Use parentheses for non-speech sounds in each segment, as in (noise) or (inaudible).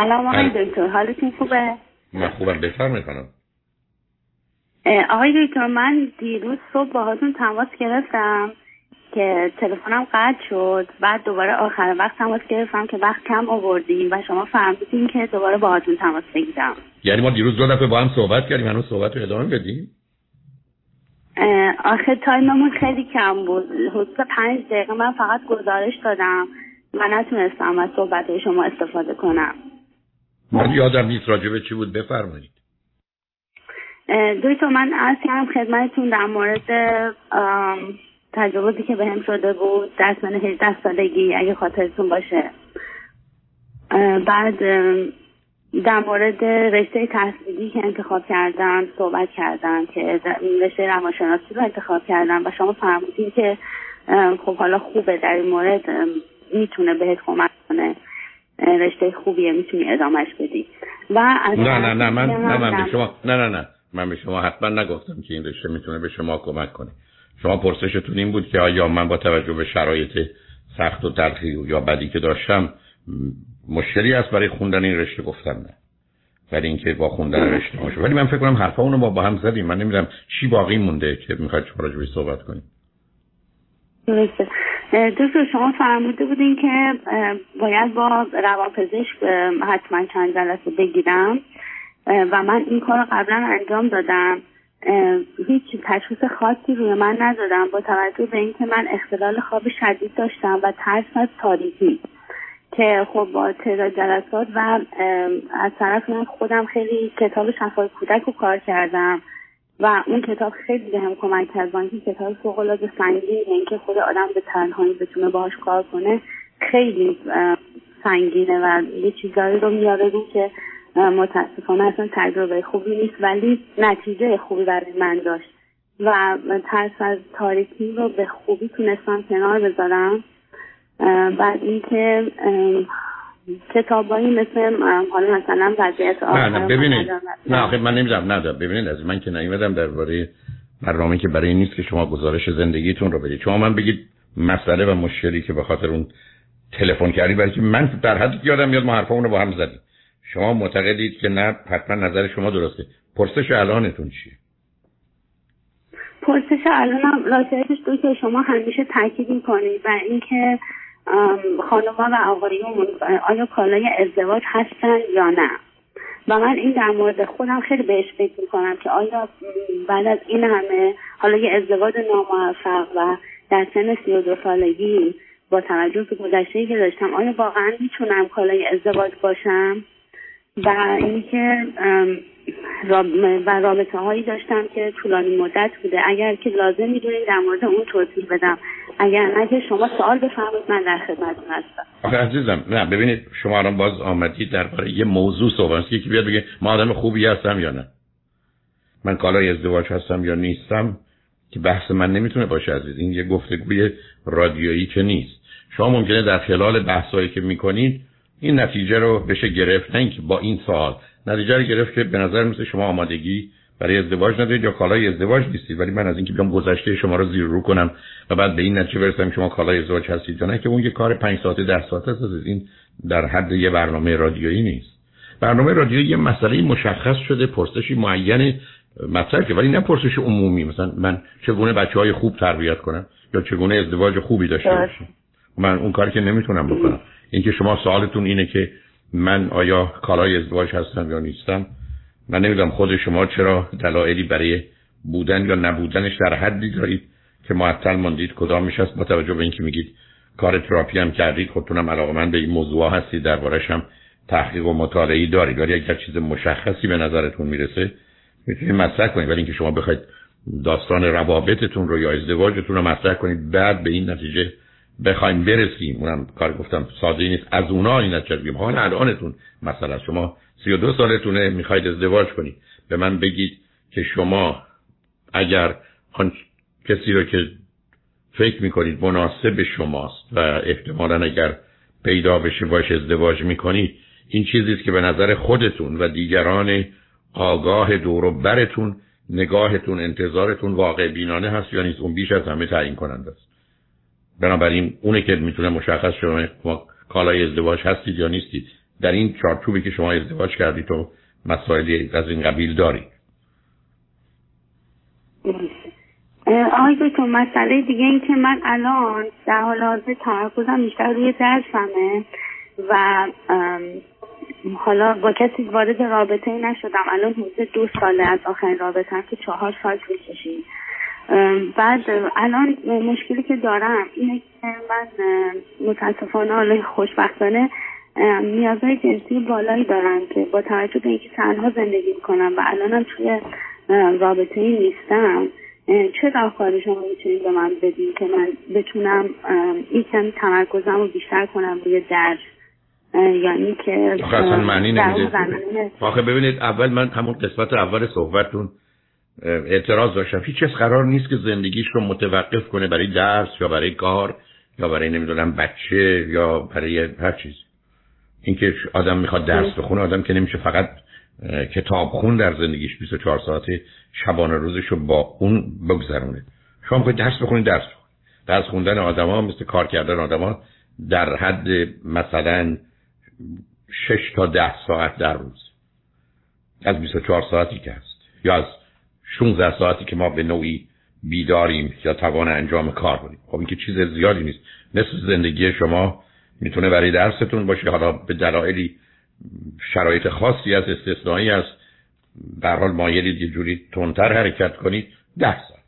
سلام آقای دکتر حالتون خوبه؟ من خوبم بفرمایید خانم آقای دکتر من دیروز صبح باهاتون تماس گرفتم که تلفنم قطع شد بعد دوباره آخر وقت تماس گرفتم که وقت کم آوردیم و شما فهمیدین که دوباره باهاتون تماس بگیرم. یعنی ما دیروز دو دفعه با هم صحبت کردیم هنوز صحبت رو ادامه بدیم؟ آخه تایممون خیلی کم بود. حدود پنج دقیقه من فقط گزارش دادم و نتونستم از صحبت شما استفاده کنم. من یادم نیست راجبه چی بود بفرمایید. دوی من از کردم خدمتتون در مورد تجربه که بهم شده بود در سن 18 سالگی اگه خاطرتون باشه. بعد در مورد رشته تحصیلی که انتخاب کردم صحبت کردم که رشته روانشناسی رو انتخاب کردم و شما فرمودین که خب حالا خوبه در این مورد می‌تونه بهت کمک کنه. رشته خوبیه می‌تونی ادامهش بدی. و نه نه نه من نه من به شما نه نه نه. من به شما حتما نگفتم که این رشته می‌تونه به شما کمک کنه. شما پرسشتون این بود که آیا من با توجه به شرایط سخت و تلخی یا بدی که داشتم مشکلی است برای خوندن این رشته؟ گفتم نه. ولی اینکه با خوندن رشته باشه. ولی من فکر کنم حرفا اونو با با هم زدیم. من نمی‌دونم چی باقی مونده که می‌خواید شما راجبش صحبت کنیم درسته. دکتر شما فرموده بودین که باید با روانپزشک حتما چند جلسه بگیرم. و من این کار قبلا انجام دادم. هیچ تشخیص خاصی روی من ندادم با توجه به اینکه من اختلال خواب شدید داشتم و ترس از تاریکی که خب با تعداد جلسات و از طرف من خودم خیلی کتاب شفای کودک رو کار کردم. و اون کتاب خیلی هم کمک کرد که کتاب فوق العاده سنگین اینکه خود آدم به تنهایی بتونه باهاش کار کنه خیلی سنگینه و یه چیزایی رو میاره رو که متاسفانه اصلا تجربه خوبی نیست ولی نتیجه خوبی برای من داشت. و ترس از تاریکی رو به خوبی تونستم کنار بذارم. بعد اینکه کتابایی مثل حالا مثلا وضعیت نه نه ببینید. نه آخه من نمی‌دونم نه ببینید از من که نیومدم درباره برنامه که برای نیست که شما گزارش زندگیتون رو بدید. شما من بگید مسئله و مشکلی که به خاطر اون تلفن کردید برای که من در حدی یادم میاد ما حرفمون رو با هم زدیم. شما معتقدید که نه حتما نظر شما درسته. پرسش الانتون چیه؟ پرسش الانم راستش دو که شما همیشه تاکید می‌کنید و اینکه خانمها و آقایون آیا کالای ازدواج هستن یا نه؟ و من این در مورد خودم خیلی بهش فکر می‌کنم که آیا بعد از این همه حالا یه ازدواج ناموفق و در سن سی و دو سالگی با توجه به گذشته که داشتم آیا واقعا می‌تونم کالای ازدواج باشم؟ و اینکه و رابطه هایی داشتم که طولانی مدت بوده. اگر که لازم می‌دونید در مورد اون توضیح بدم. اگر که شما سوال بفرمایید من در خدمتتون هستم. آخه عزیزم نه ببینید شما الان باز آمدید درباره یه موضوع صحبت که بیاد بگه ما آدم خوبی هستم یا نه؟ من کالای ازدواج هستم یا نیستم؟ که بحث من نمی‌تونه باشه عزیز. این یه گفتگوی رادیویی که نیست. شما ممکنه در خلال بحثایی که می‌کنید این نتیجه رو بشه گرفت. نه اینکه با این سوال. نتیجه رو گرفت که به نظر مثل شما آمادگی برای ازدواج ندارید یا کالای ازدواج نیستید؟ ولی من از اینکه بیام گذشته شما رو زیر رو کنم و بعد به این نتیجه برسم شما کالای ازدواج هستید یا نه که اون یه کار پنج ساعته ده ساعته است. این در حد یه برنامه رادیویی نیست. برنامه رادیویی یه مسئله مشخص شده پرسشی معین مطرح که ولی نه پرسش عمومی. مثلا من چگونه بچه های خوب تربیت کنم یا چگونه ازدواج خوبی داشته باشم؟ من اون کاری که نمی‌تونم بکنم. اینکه شما سوالتون اینه که من آیا کالای ازدواج هستم یا نیستم من نمی‌دونم خود شما چرا دلایلی برای بودن یا نبودنش در حدی دارید که معطل ماندید کدامش هست با توجه به اینکه میگید کار تراپی هم کردید خودتونم علاقه من به این موضوع هستید دربارش هم تحقیق و مطالعه دارید. ولی اگر چیز مشخصی به نظرتون می‌رسه می‌تونید مطرح کنید. ولی اینکه شما بخواید داستان روابطتون رو یا ازدواجتون رو مطرح کنید بعد به این نتیجه بخوایم برسیم. اونم کار گفتم ساده نیست. از اونا این نتیجه بگیم حالا الانتون. مثلا شما 32 سالتونه می‌خواید ازدواج کنید. به من بگید که شما اگر آن کسی رو که فکر می‌کنید مناسب شماست و احتمالا اگر پیدا بشه باش ازدواج می‌کنید این چیزی که به نظر خودتون و دیگران آگاه دور و برتون نگاهتون انتظارتون واقع بینانه هست یا نیست؟ اون بیش از همه تعیین کننده است. بنابراین اونه که می‌تونه مشخص شما کالای ازدواج هستید یا نیستید در این چارچوبی که شما ازدواج کردید و مسائلی از این قبیل دارید. آقای دکتر مسئله دیگه این که من الان در حال حاضر تمرکزم بیشتر روی درسمه و حالا با کسی وارد رابطه نشدم. الان حدود دو ساله از آخرین رابطه که چهار سال طول کشید. بعد الان مشکلی که دارم اینه که من متاسفانه حالا خوشبختانه نیازهای جنسی بالایی دارم که با توجه به اینکه تنها زندگی می‌کنم و الانم توی رابطه ای نیستم چه راهکاری شما می‌تونید به من بدین که من بتونم یکم تمرکزم رو بیشتر کنم روی درس؟ یعنی که اصلا معنی نمیده. آخه ببینید اول من همون قسمت اول صحبتتون اعتراض داشتم. هیچ کس قرار نیست که زندگیش رو متوقف کنه برای درس یا برای کار یا برای نمی‌دونم بچه یا برای هر چیز. اینکه آدم می‌خواد درس بخونه آدم که نمیشه فقط کتاب خون در زندگیش 24 ساعت شبانه روزش رو با اون بگذرونه. شما می‌خواید درس بخونید درس بخونید درس خوندن آدما مثل کار کردن آدما در حد مثلا 6 تا 10 ساعت در روز. از 24 ساعتی که هست. یا از 16 ساعتی که ما به نوعی بیداریم یا توان انجام کار کنیم. خب این که چیز زیادی نیست. نصف زندگی شما می‌تونه برای درستون باشه. حالا به دلایلی شرایط خاصی از استثنایی است. در حال مایلید یه جوری تندتر حرکت کنید. ده ساعت.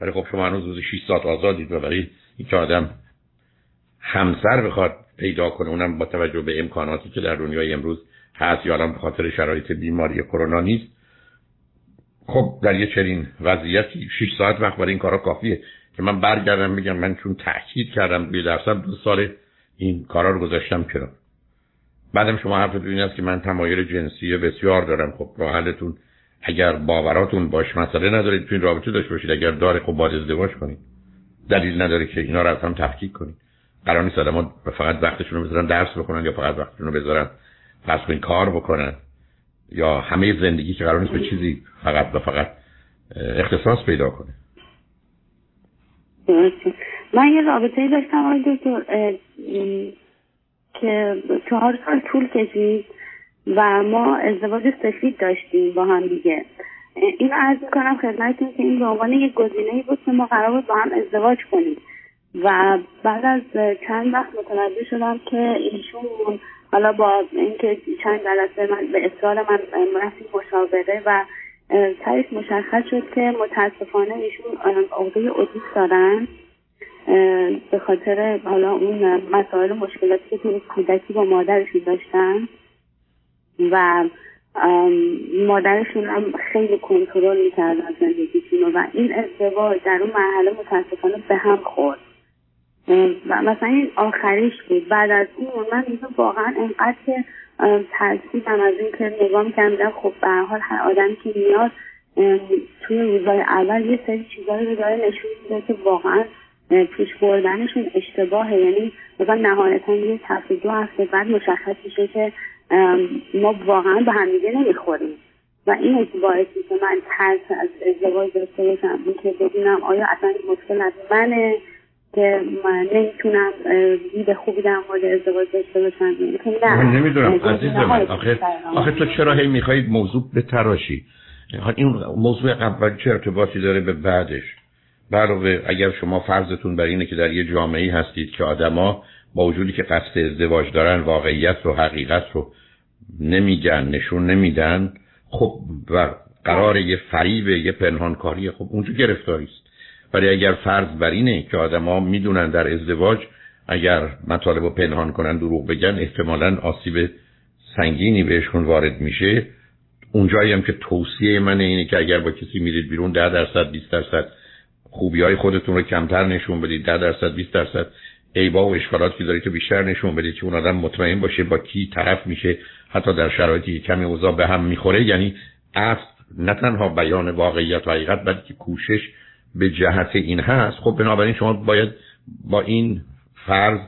ولی خب شما هنوز روز 6 ساعت آزادید و برای اینکه آدم همسر بخواد پیدا کنه اونم با توجه به امکاناتی که در دنیای امروز هست یا الان به خاطر شرایط بیماری کرونا نیست خب در یه چنین وضعیتی 6 ساعت وقت برای این کارا کافیه که من برگردم میگم من چون تاکید کردم به درصد دو سال این کارا رو گذاشتم کنار. بعدم شما حرف این است که من تمایل جنسی بسیار دارم. خب راه حلتون اگر باوراتون باش مسئله ندارید تو این رابطه داشته باشید. اگر داره خب باید ازدواج کنید. دلیل نداره که اینا رو از هم تفکیک کنید. قرار نیست آدم فقط وقتشون رو بذارن درس بکنن یا فقط وقتشون رو بذارن. پس این کار بکنن. یا همه زندگی که قرار نیست به چیزی فقط و فقط اختصاص پیدا کنه. من یه رابطه داشتم آقای دکتر که چهار سال طول کشید و ما ازدواج سفید داشتیم با هم دیگه. این عرض می‌کنم خدمتتون که این به عنوان یک گزینه بود که ما قرار بود با هم ازدواج کنیم. و بعد از چند وقت متوجه شدم که ایشون حالا با اینکه چند جلسه من به اصرار من رفتیم مشاوره و سرش مشخص شد که متاسفانه ایشون عقده ادیس دارن به خاطر حالا اون مسائل مشکلاتی که توی کودکی با مادرشون داشتن و مادرشون هم خیلی کنترل می‌کردن زندگیشون و این ازدواج در اون مرحله متاسفانه به هم خورد. و مثلا این آخریش بود. بعد از اون من دیگه واقعا انقدر که ترسیدم از این که نگاه می‌کردم. خب به حال هر آدمی که میاد توی روزای اول یه سری چیزایی رو داره نشون میده که واقعا پیش بردنشون اشتباهه. یعنی مثلا نهایتا یه هفته دو هفته بعد مشخص میشه که ما واقعا به همدیگه نمی‌خوریم. و این باعثی که من ترس از ازدواج داشته باشم. که ببینم آیا اصلا مشکل از منه؟ که من نمی‌تونم دید خوبی در مورد ازدواج داشته باشم. من نمی‌دونم عزیز من آخه, آخه تو چرا هی میخوایی موضوع به تراشی این موضوع اول چه ارتباطی داره به بعدش؟ علاوه اگر شما فرضتون بر اینه که در یه جامعه هستید که آدما با وجودی که قصد ازدواج دارن واقعیت رو حقیقت رو نمیگن نشون نمیدن خب و قرار یه فریب یه پنهانکاری خب اونجا گرفتاری است ولی اگر فرض بر اینه که آدما می‌دونن در ازدواج اگر مطالب رو پنهان کنن دروغ بگن احتمالا آسیب سنگینی بهشون وارد میشه. اونجایی هم که توصیه من اینه که اگر با کسی میرید بیرون ده درصد 20 درصد خوبی های خودتون رو کمتر نشون بدید ده درصد 20 درصد ایبا و اشکالاتی دارید که بیشتر نشون بدید که اون آدم مطمئن باشه با کی طرف میشه. حتی در شرایطی که کمی اوضاع به هم می‌خوره یعنی اصل نه تنها بیان واقعیت و حقیقت بلکه کوشش به جهت این هست خب بنابراین شما باید با این فرض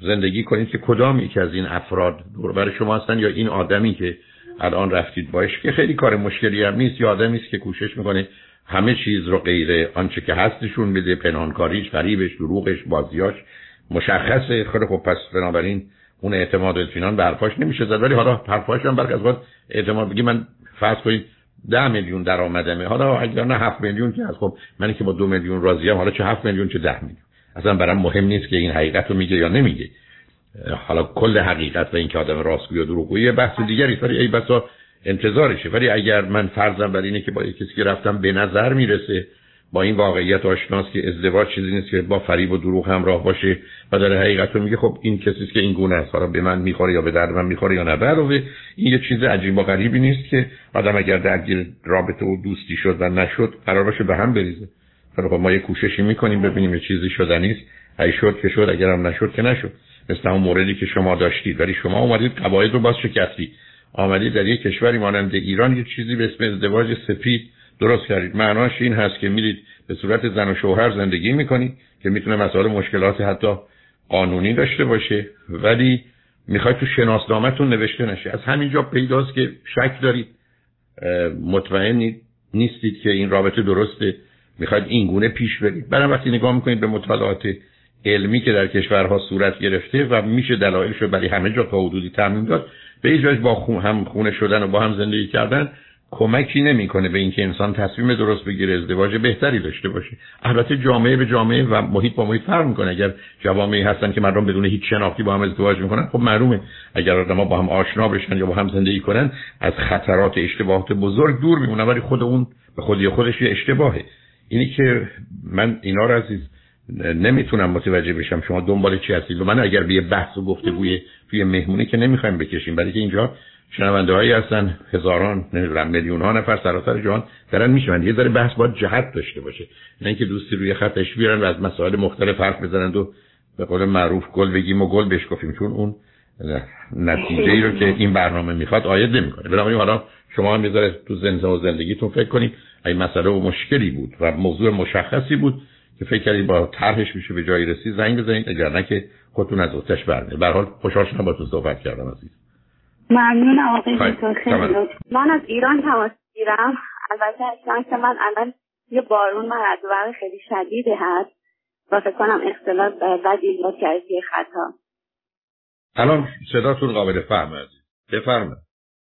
زندگی کنید که کدام یکی از این افراد دور شما هستن یا این آدمی که الان رفتید باش که خیلی کار مشکلی هم نیست یا آدمی است که کوشش می‌کنه همه چیز رو غیر آنچه که هستشون بده پنهانکاریش فریبش دروغش بازیاش مشخصه. خیلی خب پس بنابراین اون اعتماد اطمینان به حرفاش نمیشه زد. ولی حالا حرفاش هم برک از اعتماد بگی من فرض کنید ده میلیون درآمدمه حالا اگر نه هفت میلیون که از خب من که با دو میلیون راضیم حالا چه هفت میلیون چه ده میلیون. اصلا برام مهم نیست که این حقیقت رو میگه یا نمیگه. حالا کل حقیقت و اینکه آدم راستگوی یا دروغگویی بحث دیگری ولی ای بسا انتظارشه. ولی اگر من فرضم بر اینه که با کسی که رفتم به نظر می‌رسه با این واقعیت آشناست که ازدواج چیزی نیست که با فریب و دروغ همراه باشه و در حقیقت میگه خب این کسی که این گونه است. حالا به من می‌خوره یا به درد من می‌خوره یا نه؟ علاوه این یه چیز عجیب و غریبی نیست که آدم اگر درگیر رابطه و دوستی شد و نشد قرار باشه به هم بریزه. خب ما یه کوششی می‌کنیم ببینیم یه چیزی شده نیست. ای شد که شد اگر هم نشد که نشد. مثل اون موردی که شما داشتید. ولی شما اومدید قواعد رو باز شکستی آمدید در یک کشوری مانند ایران یه چیزی به اسم ازدواج سفید درست کردید. معناش این هست که میرید به صورت زن و شوهر زندگی می‌کنید که می‌تونه مسائل مشکلات حتی قانونی داشته باشه ولی می‌خواید تو شناسنامهتون نوشته نشه. از همینجا پیداست که شک دارید. مطمئن نیستید که این رابطه درسته. می‌خواید این گونه پیش برید. برای وقتی نگاه می‌کنید به مطالعات علمی که در کشورها صورت گرفته و میشه دلایلش رو برای همه جا تا حدودی تعمین داد به ایجاش با خون هم خونه شدن و با هم زندگی کردن کمکی نمی‌کنه به اینکه انسان تصمیم درست بگیره ازدواج بهتری داشته باشه. البته جامعه به جامعه و محیط با محیط فرق می‌کنه. اگر جوامعی هستن که مردم بدون هیچ شناختی با هم ازدواج می‌کنن خب معلومه. اگر آدم‌ها با هم آشنا بشن یا با هم زندگی کنن از خطرات اشتباهات بزرگ دور میمونن ولی خود اون به خودی خودش یه اشتباهه. اینی که من اینا رو عزیز نمی‌تونم متوجه بشم شما دنبال چی هستید. و من اگر به بحث و گفتگوی توی مهمونی که نمی‌خوایم بکشیم برای که اینجا شنونده هایی هستن هزاران نمی‌دونم میلیون ها نفر سراسر جهان دارن می‌شوند. یه ذره بحث باید جهت داشته باشه. نه اینکه دوستی روی خطش بیارن و از مسائل مختلف حرف بزنند و به قول معروف گل بگیم و گل بشکفیم چون اون نتیجه ای رو که این برنامه می‌خواد آید نمی‌کنه. بنابراین حالا شما هم می‌ذاره تو زنده و زندگیتون فکر کنید. این مسئله و مشکلی بود و موضوع مشخصی بود که فکر کردید با طرحش میشه به جایی رسید. زنگ بزنید اگر نه که خودتون از اوتش برنه به حال خوشحال شدم با تو صحبت کردم عزیز. ممنون آقای دکتر خیلی من از ایران تماس گیرم. البته اصلا که من الان یه بارون من از خیلی شدیدی هست و فکر کنم اختلاط بدی ایجاد کرده خطا. الان صداتون قابل فهم عزیز بفرمایید.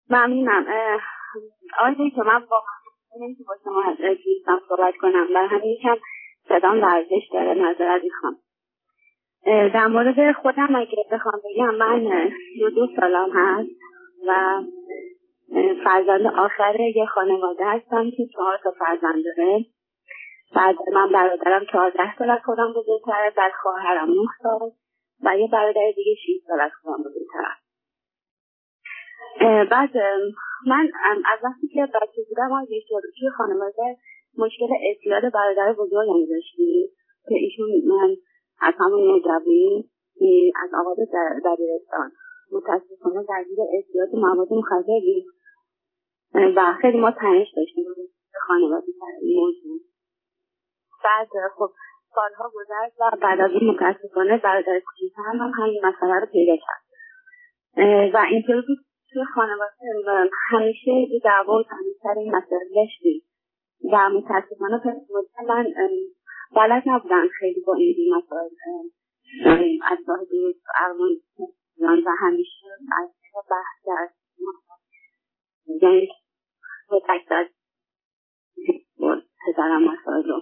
ممنونم. آقای که من واقعا نمیشه با شما صحبت کنم. برای همین یکم صدام ورزش داره نظر می‌خوام. در مورد خودم اگه بخوام بگم من دو سالم هست و فرزند آخر یه خانواده هستم که چهار تا فرزند داره. بعد من برادرم چهارده سال از خودم بزرگتره بعد خواهرم نه سال و یه برادر دیگه شیش سال از خودم بزرگتره بعد من از وقتی که بچه بودم از توی خانواده مشکل اعتیاد برادر بزرگم داشتیم که ایشون من از همون نوجوانی از آغاز دبیرستان. متاسفانه درگیر اعتیاد مواد مخدری. و خیلی ما تنش داشتیم خانواده موضوع. بعد خب سالها گذشت و بعد از این متاسفانه برادر کوچیکتر هم همین مسئله رو پیدا کرد. و اینطور بود توی خانواده همیشه یه دعوا و این مسئله داشتیم. و متاسفانه من بلد نبودن خیلی با این مسائل از راه درست ارمان و همیشه از بحث در یعنی پدرم مسائل رو.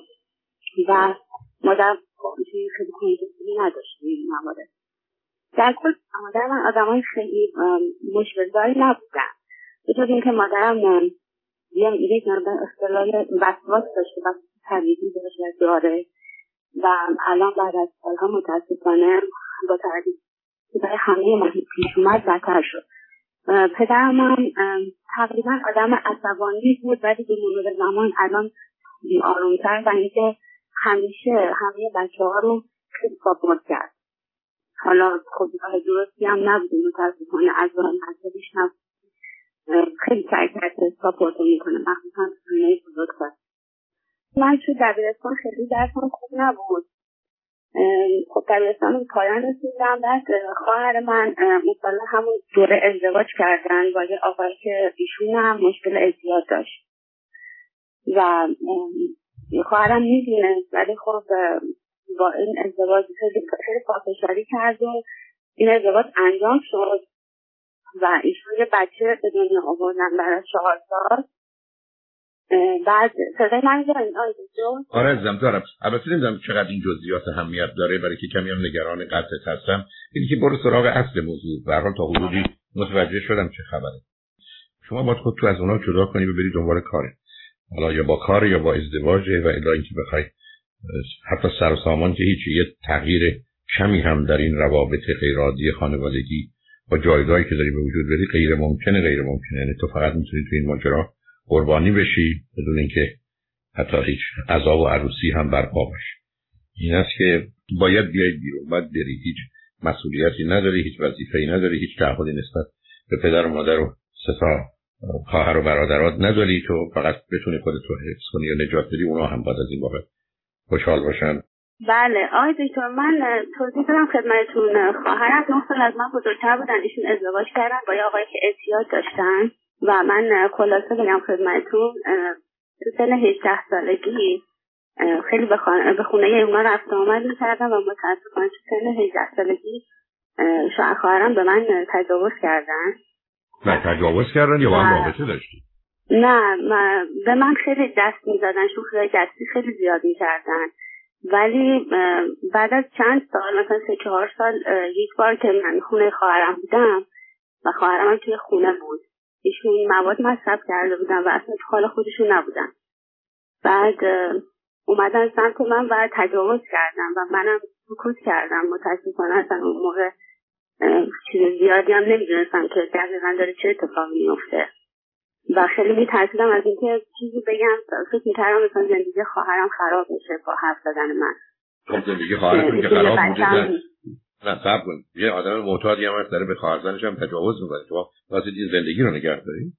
و مادر خیلی کنجوسی نداشتیم این موارد. در کل مادر من آدم های خیلی مشکل داری نبودن. به طور اینکه مادرم یک مقدار اختلال وسواس داشته و طبیعی داشته داره. و الان بعد از سالها متاسفانه با توجه برای همه محیط پیش اومد بدتر شد. پدرم هم تقریبا آدم عصبانی بود ولی به مرور زمان الان آرومتر و اینکه همیشه همه بچه ها رو خیلی ساپورت کرد. حالا خب درستی هم نبود متاسفانه از مذهبیش نبود خیلی سعی کرده ساپورت می‌کنه. مخصوصا خونه بزرگتر. من تو دبیرستان خیلی درسم خوب نبود. خب دبیرستان پایان رسیدم بعد خواهر من مثلا همون دوره ازدواج کردن با یه آقایی که ایشون هم مشکل ازدیاد داشت. و خواهرم می‌دونه ولی خب با این ازدواج خیلی خیلی پافشاری کرد و این ازدواج انجام شد. و ایشون یه بچه به دنیا آوردن برای چهار سال. بعد صدای من آره ازم دارم. البته نمی‌دونم چقدر این جزئیات اهمیت داره برای که کمی هم نگران قطعت هستم. اینی که برو سراغ اصل موضوع. به تا حدودی متوجه شدم چه خبره. شما باید خود تو از اونا جدا کنی و بری دنبال کاره. حالا یا با کار یا با ازدواج و الا اینکه بخوای حتی سر سامان که هیچ یه تغییر کمی هم در این روابط غیر خانوادگی با جایگاهی که داری به وجود بری غیر ممکنه غیر ممکنه یعنی تو فقط می‌تونی تو این ماجرا قربانی بشی بدون اینکه حتی هیچ عذاب و عروسی هم برپا باشه این است که باید بیای بیرون باید بری. هیچ مسئولیتی نداری هیچ وظیفه‌ای نداری هیچ تعهدی نسبت به پدر و مادر و ستا خواهر و برادرات نداری. تو فقط بتونی خودت رو حفظ کنی یا نجات بدی اونا هم باید از این بابت خوشحال باشن. بله. آقای دکتر من توضیح دارم خدمتتون. خواهرم نه سال از من بزرگتر بودن ایشون ازدواج کردن با یه آقایی که اعتیاد داشتن. و من خلاصه بگم خدمتتون تو سن 18 سالگی خیلی به, خانه به خونه اونا رفت آمد می‌کردم و متاسفانه تو سن 18 سالگی شوهر خواهرم به من تجاوز کردن. نه تجاوز کردن یا با هم رابطه داشتی؟ نه به من خیلی دست می‌زدن شوخی دستی خیلی زیاد می‌کردن. ولی بعد از چند سال مثلا سه چهار سال یک بار که من خونه خواهرم بودم و خواهرم توی خونه بود. ایشون مواد مصرف کرده بودن و اصلا تو حال خودشون نبودن. بعد اومدن سمت من و تجاوز کردم و منم سکوت کردم. متاسفانه اصلا اون موقع چیز زیادی هم نمی‌دونستم که دقیقا داره چه اتفاقی میفته و خیلی میترسیدم از اینکه چیزی بگم. فکر می‌کردم مثلا زندگی خواهرم خراب میشه با حرف زدن من. خب زندگی خواهرتون که خراب بوده نه سب کن. یه آدم معتادی هم داره به خواهرزنش هم تجاوز می‌کنه. شما واسه این زندگی رو نگه دارید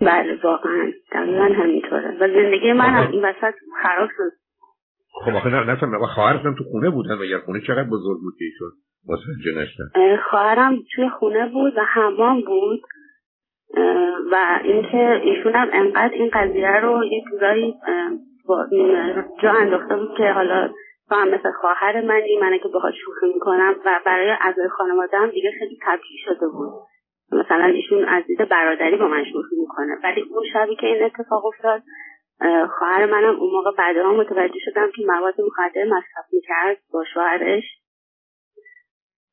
بله واقعا. دقیقا همینطوره. و زندگی من هم این وسط خراب شد. خب آخه نه نفهم. خواهرتون تو خونه بودن و یه خونه چقدر بزرگ بود که ایشون متوجه نشدن خواهرم توی خونه بود و حمام بود. و اینکه ایشون هم انقدر این قضیه رو یه جورایی جا انداخته بود که حالا تو هم مثل خواهر منی منه که باهاش شوخی می‌کنم و برای اعضای خانواده هم دیگه خیلی طبیعی شده بود. مثلا ایشون از دید برادری با من شوخی می‌کنه. ولی اون شبی که این اتفاق افتاد خواهر منم اون موقع بعدها متوجه شدم که مواد مخدر مصرف می‌کرد با شوهرش.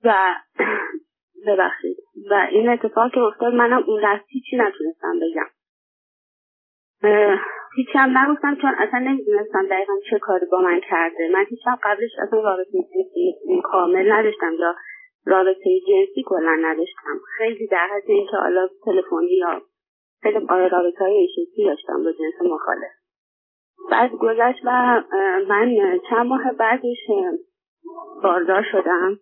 و (clears throat) ببخشید. و این اتفاق که افتاد منم اون لحظه چی نتونستم بگم. هیچی هم نگفتم چون اصلا نمی‌دونستم دقیقا چه کاری با من کرده. من هیچ قبلش اصلا رابطه کامل نداشتم یا رابطه جنسی کلا نداشتم. خیلی در حد اینکه حالا تلفنی یا خیلی رابطه های شکلی داشتم با جنس مخالف. بعد گذشت و من چند ماه بعدش باردار شدم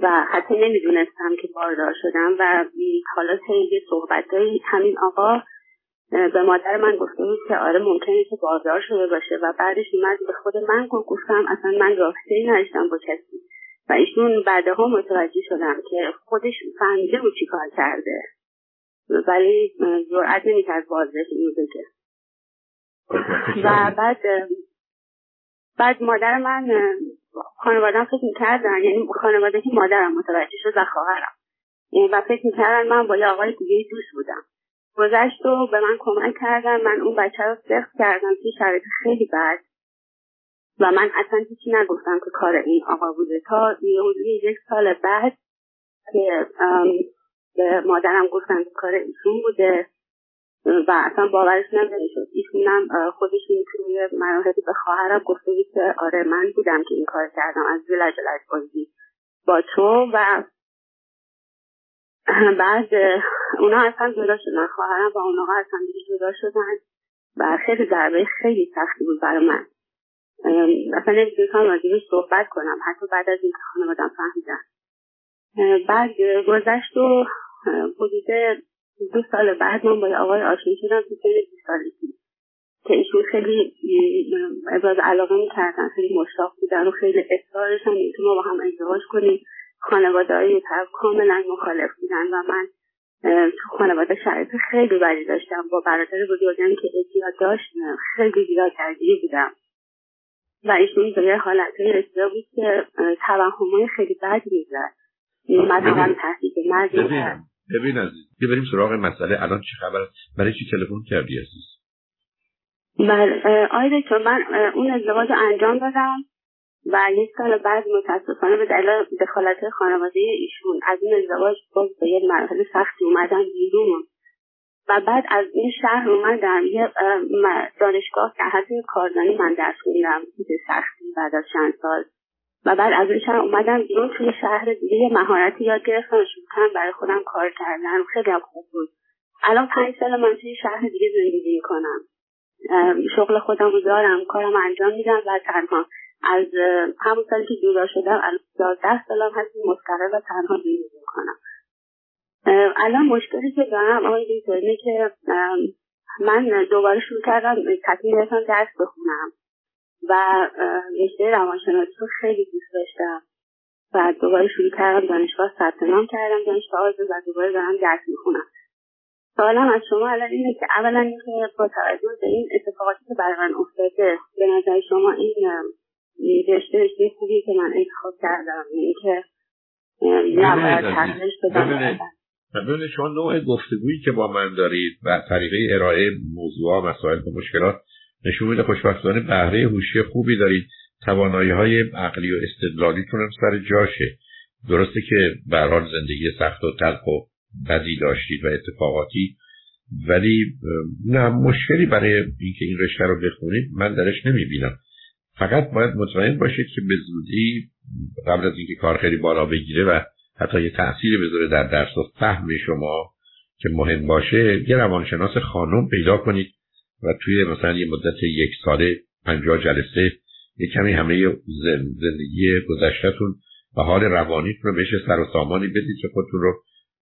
و حتی نمی‌دونستم که باردار شدم و حالا طی صحبت همین آقا به مادر من گفته بود که آره ممکنه که باردار شده باشه و بعدش اومد به خود من گفتم اصلا من رابطه نداشتم با کسی. و ایشون بعدها متوجه شدم که خودش فهمیده بود چی کار کرده. ولی جرأت نمی‌کرد بازش اینو بگه و بعد بعد مادر من خانوادم فکر می‌کردن یعنی خانواده که مادرم متوجه شد و خواهرم. یعنی و فکر می‌کردن من با یه آقای دیگه دوست بودم. گذشت و به من کمک کردن. من اون بچه رو سخت کردم توی شرایط خیلی بد. و من اصلا هیچی نگفتم که کار این آقا بوده. تا یه یک سال بعد که به مادرم گفتم که کار ایشون بوده و اصلا باورش نمی‌شد. ایشونم خودشون توی مراحلی به خواهرم گفته که آره من بودم که این کار کردم. از عجلت بازی با تو و بعد اونا اصلا جدا شدن خواهرم و اونا اصلا دیگه جدا شدن و خیلی ضربه خیلی سختی بود برای من. اصلا نمی‌تونستم راجبش صحبت کنم حتی بعد از اینکه خانوادم فهمیدن. بعد گذشت و حدود دو سال بعد من با آقای آشنا شدم تو سن بیست سالگی که ایشون خیلی ابراز علاقه می‌کردن خیلی مشتاق بودن و خیلی اصرارشان که ما با هم ازدواج کنیم. خانواده های طرف کاملا مخالف بودن و من تو خانواده شرایط خیلی بدی داشتم. با برادر بزرگم که اعتیاد داشت خیلی زیاد درگیری بودم. و ایشون به یه حالت رسیده بود که توهمای خیلی بدی می‌زد. مثلا تحقیق ببین ببین عزیز بریم سراغ مسئله. الان چه خبر؟ برای چی تلفن کردی عزیز؟ بله آقای دکتر من اون ازدواج انجام دادم. و یک سال بعد متاسفانه به دلیل دخالت خانواده ایشون از این ازدواج باز به یک مرحله سختی اومدن بیرون. و بعد از این شهر اومدم یه دانشگاه که حتی کارزنی من درس خوندم به سختی بعد از چند سال. و بعد از این شهر اومدم بیرون توی شهر دیگه یه مهارتی یاد گرفتم شروع برای خودم کار کردن خیلی خوب بود. الان پنج سال من توی شهر دیگه زندگی می‌کنم. شغل خودم رو دارم کارم انجام میدم و تنها از همون سالی که جدا شدم الان یازده سالم هست مستقل و تنها زندگی می‌کنم. الان مشکلی که دارم آقای دکتر اینه که من دوباره شروع کردم تصمیم گرفتم درس بخونم. و رشته روانشناسی رو خیلی دوست داشتم. و دوباره شروع کردم دانشگاه ثبت نام کردم دانشگاه آزاد و دوباره دارم درس می‌خونم. سوالم از شما الان اینه که اولا اینکه با توجه به این اتفاقاتی که برای من افتاده به نظر شما این رشته رشته خوبی که من انتخاب کردم اینکه نباید تغییرش بدم ببینید شما نوع گفتگویی که با من دارید و طریقه ارائه موضوع مسائل و مشکلات نشون میده خوشبختانه بهره هوشی خوبی دارید. توانایی های عقلی و استدلالیتون هم سر جاشه. درسته که به حال زندگی سخت و تلخ و بدی داشتید و اتفاقاتی ولی نه مشکلی برای اینکه این رشته رو بخونید من درش نمی‌بینم. فقط باید مطمئن باشید که به زودی قبل از اینکه کار خیلی بالا بگیره و حتی یه تأثیر بذاره در درس و فهم شما که مهم باشه یه روانشناس خانم پیدا کنید و توی مثلا یه مدت یک ساله پنجاه جلسه یه کمی همه زندگی گذشتهتون و حال روانیتون رو بهش سر و سامانی بدید که خودتون رو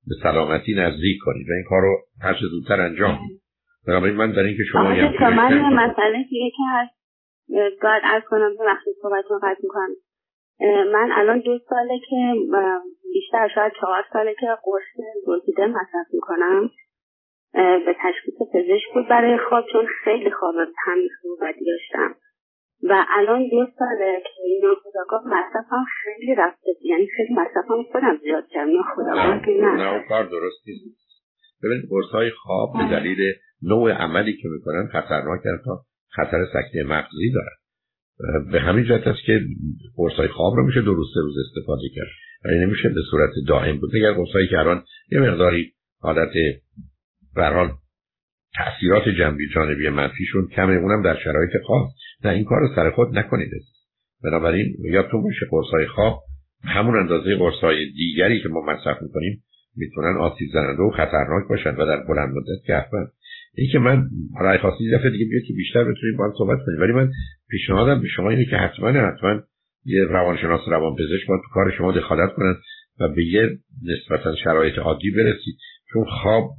به سلامتی نزدیک کنید و این کار رو هر زودتر انجام بدید. بنابراین من در اینکه شما من مسئله که هست. باید از کنم به وقتی صحبت می‌کنم. من الان دو ساله که بیشتر شاید چهار ساله که قرص دوزیده مصرف می‌کنم. به تشخیص پزشک بود برای خواب چون خیلی خواب تمیز بدی داشتم. و الان دو ساله که ناخداگاه مصرفم خیلی رفته. یعنی خیلی مصرفم خودم زیاد کردم. ناخداگاه که نه نه. کار درست نیست. ببینید قرص های خواب به دلیل نوع عملی که می‌کنن خطرناک تا خطر سکته مغزی دارن به همین جهت است که قرصای خواب رو میشه دو روز سه روز استفاده کرد. ولی نمیشه به صورت دائم بود. اگر قرصایی که الان یه مقداری حالت برحال تاثیرات جنبی جانبی منفیشون کمه. اونم در شرایط خاص نه این کار رو سر خود نکنید بنابراین یادتون باشه قرصای خواب همون اندازه قرصای دیگری که ما مصرف می‌کنیم می‌تونن آسیب زننده و خطرناک باشن و در بلند مدت که این که من رای خاصی دفعه دیگه بیاد که بیشتر بتونیم با صحبت کنیم. ولی من پیشنهادم به شما اینه که حتما حتما یه روانشناس روانپزشک باید تو کار شما دخالت کنن و به یه نسبتا شرایط عادی برسید. چون خواب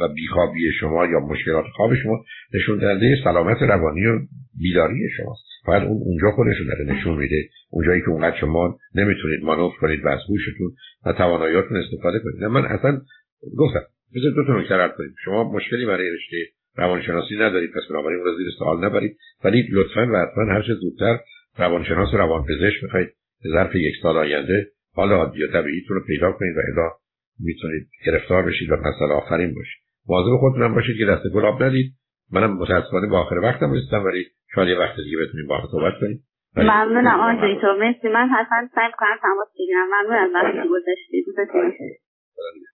و بیخوابی شما یا مشکلات خواب شما نشون دهنده سلامت روانی و بیداری شماست. باید اون اونجا خودشون داره نشون میده. اونجایی که اونقدر شما نمی‌تونید مانور کنید و از هوشتون و تواناییاتون استفاده کنید. من اصلا گفتم بذار دو تا نکته کنیم. شما مشکلی برای رشته روانشناسی ندارید پس بنابراین اون زیر سوال نبرید. ولی لطفا و حتما هر چه زودتر روانشناس و روانپزشک بخواید به ظرف یک سال آینده حال عادی و طبیعیتون رو پیدا کنید و الا می‌تونید گرفتار بشید و مسئله آخرین باشید مواظب خودتون باشید که دست گلاب ندید. منم متاسفانه به آخر وقتم رسیدم ولی شاید یه وقت دیگه بتونیم با صحبت کنیم. ممنونم آقای تو مرسی من حتما سعی کنم تماس بگیرم. ممنون از وقتی گذاشتید.